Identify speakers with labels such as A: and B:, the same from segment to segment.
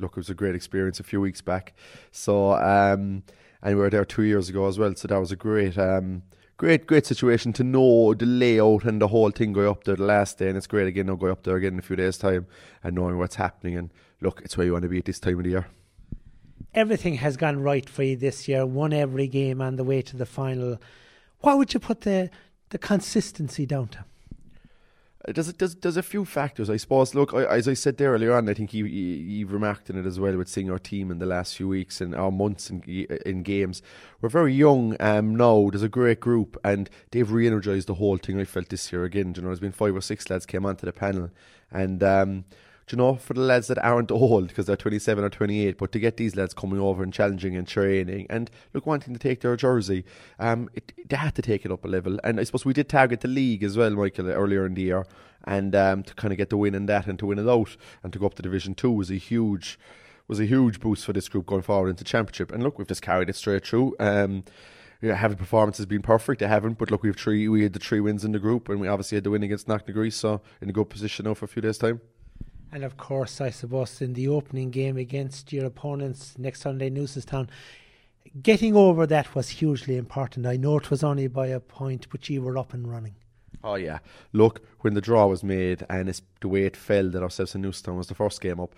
A: look, it was a great experience a few weeks back. So, um, and we were there two years ago as well. So that was a great, um, great, great situation to know the layout and the whole thing going up there the last day. And it's great again now going up there again in a few days' time and knowing what's happening. And look, it's where you want to be at this time of the year.
B: Everything has gone right for you this year. Won every game on the way to the final. What would you put the the consistency down to?
A: There's, there's, there's a few factors, I suppose. Look, I, as I said there earlier on, I think you, you, have remarked on it as well with seeing our team in the last few weeks and our months in, in games. We're very young um, now. There's a great group, and they've re energised the whole thing. I felt this year again. You know, there's been five or six lads came onto the panel, and um, you know, for the lads that aren't old because they're 27 or 28, but to get these lads coming over and challenging and training and look wanting to take their jersey, um, it, they had to take it up a level. And I suppose we did target the league as well, Michael, earlier in the year, and um, to kind of get the win in that and to win it out and to go up to Division Two was a huge was a huge boost for this group going forward into Championship. And look, we've just carried it straight through. Um, yeah, haven't performances been perfect? They haven't, but look, we've three. We had the three wins in the group, and we obviously had the win against Knocknagree, so in a good position now for a few days' time.
B: And of course, I suppose in the opening game against your opponents next Sunday, Newcestown, getting over that was hugely important. I know it was only by a point, but you were up and running.
A: Oh yeah, look when the draw was made and the way it fell that ourselves and Newcestown was the first game up.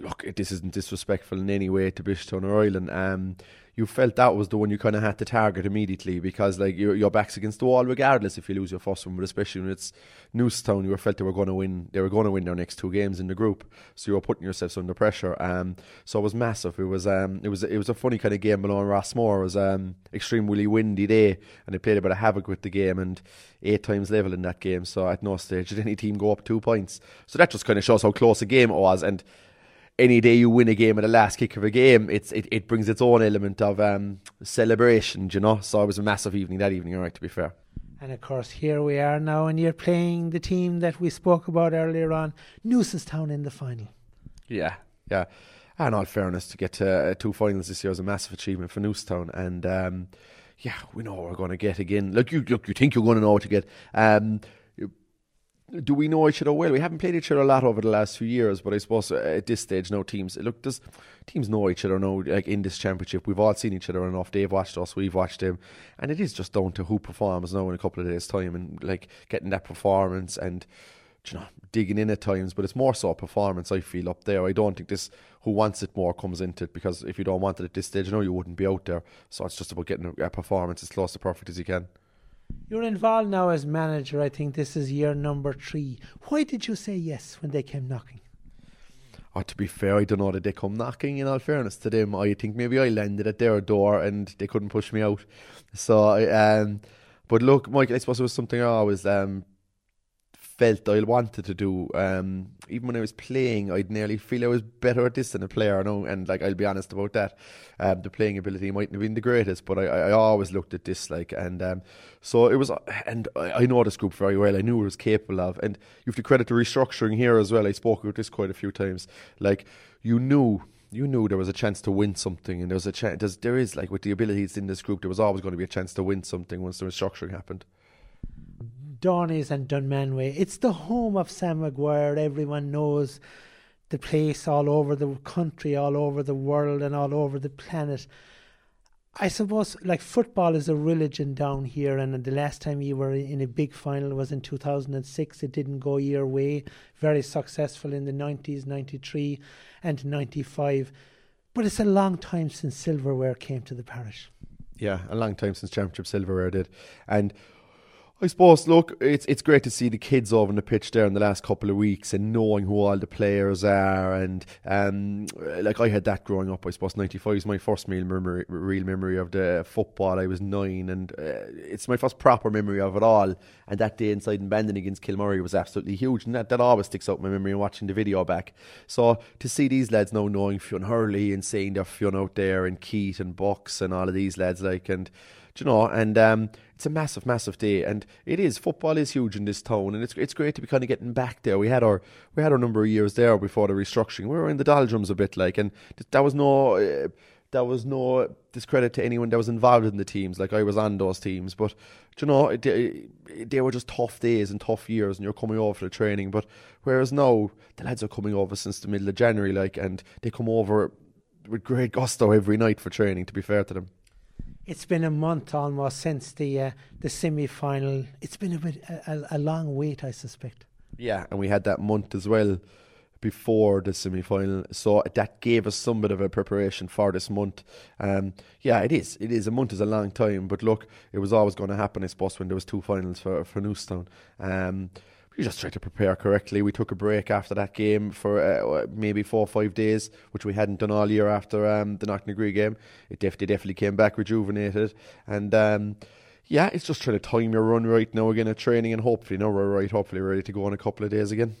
A: Look, this isn't disrespectful in any way to Bishtown or Ireland. Um, you felt that was the one you kind of had to target immediately because like your your back's against the wall regardless if you lose your first one, but especially when it's Newcestown, you felt they were going to win. They were going to win their next two games in the group, so you were putting yourselves under pressure. Um, so it was massive. It was um, it was it was a funny kind of game below Rossmore. It was um, extremely windy day, and they played a bit of havoc with the game and eight times level in that game. So at no stage did any team go up two points. So that just kind of shows how close a game it was and any day you win a game at the last kick of a game, it's it, it brings its own element of um, celebration, you know. So it was a massive evening that evening, all right, to be fair.
B: And of course, here we are now, and you're playing the team that we spoke about earlier on, Newcestown in the final.
A: Yeah, yeah. And all fairness, to get to uh, two finals this year is a massive achievement for Newcestown, and um, yeah, we know what we're going to get again. Look, you look, you think you're going to know what to get. Um, do we know each other well? We haven't played each other a lot over the last few years, but I suppose uh, at this stage, no teams. Look, does teams know each other now? Like in this championship, we've all seen each other enough. They've watched us, we've watched them, and it is just down to who performs now in a couple of days' time, and like getting that performance and you know digging in at times. But it's more so a performance. I feel up there. I don't think this who wants it more comes into it because if you don't want it at this stage, you know you wouldn't be out there. So it's just about getting a performance as close to perfect as you can.
B: You're involved now as manager. I think this is year number three. Why did you say yes when they came knocking?
A: Oh, to be fair, I don't know that they come knocking. In all fairness to them, I think maybe I landed at their door and they couldn't push me out. So, um, but look, Mike, I suppose it was something I always um, felt I wanted to do. Um, even when I was playing, I'd nearly feel I was better at this than a player. No, and like I'll be honest about that. Um, the playing ability mightn't have been the greatest, but I, I always looked at this like, and um, so it was. And I, I know this group very well. I knew it was capable of, and you have to credit the restructuring here as well. I spoke about this quite a few times. Like you knew you knew there was a chance to win something, and there was a chance. There is like with the abilities in this group, there was always going to be a chance to win something once the restructuring happened.
B: Dohenys and Dunmanway. It's the home of Sam Maguire. Everyone knows the place all over the country, all over the world, and all over the planet. I suppose like football is a religion down here, and the last time you were in a big final was in 2006. It didn't go your way. Very successful in the 90s, 93, and 95. But it's a long time since silverware came to the parish.
A: Yeah, a long time since Championship Silverware did. And I suppose, look, it's it's great to see the kids over on the pitch there in the last couple of weeks and knowing who all the players are. And um, like I had that growing up, I suppose '95 is my first real memory, real memory of the football. I was nine, and uh, it's my first proper memory of it all. And that day inside in Bandon against Kilmurry was absolutely huge, and that, that always sticks out in my memory and watching the video back. So to see these lads now knowing Fionn Hurley and seeing their Fionn out there and Keith and Bucks and all of these lads, like and you know, and um, it's a massive, massive day, and it is. Football is huge in this town, and it's it's great to be kind of getting back there. We had our we had our number of years there before the restructuring. We were in the doldrums a bit, like, and that was no. Uh, there was no discredit to anyone that was involved in the teams. Like I was on those teams, but you know they, they were just tough days and tough years, and you're coming over for the training. But Whereas now the lads are coming over since the middle of January, like, and they come over with great gusto every night for training. To be fair to them.
B: It's been a month almost since the uh, the semi final. It's been a bit a, a long wait, I suspect.
A: Yeah, and we had that month as well before the semi final, so that gave us some bit of a preparation for this month. Um, yeah, it is. It is a month is a long time, but look, it was always going to happen, I suppose, when there was two finals for for Newcestown. Um, we just tried to prepare correctly. We took a break after that game for uh, maybe four or five days, which we hadn't done all year after um, the Knocknagree game. It definitely, definitely came back rejuvenated. And um, yeah, it's just trying to time your run right now again at training, and hopefully now we're right. Hopefully ready to go in a couple of days again.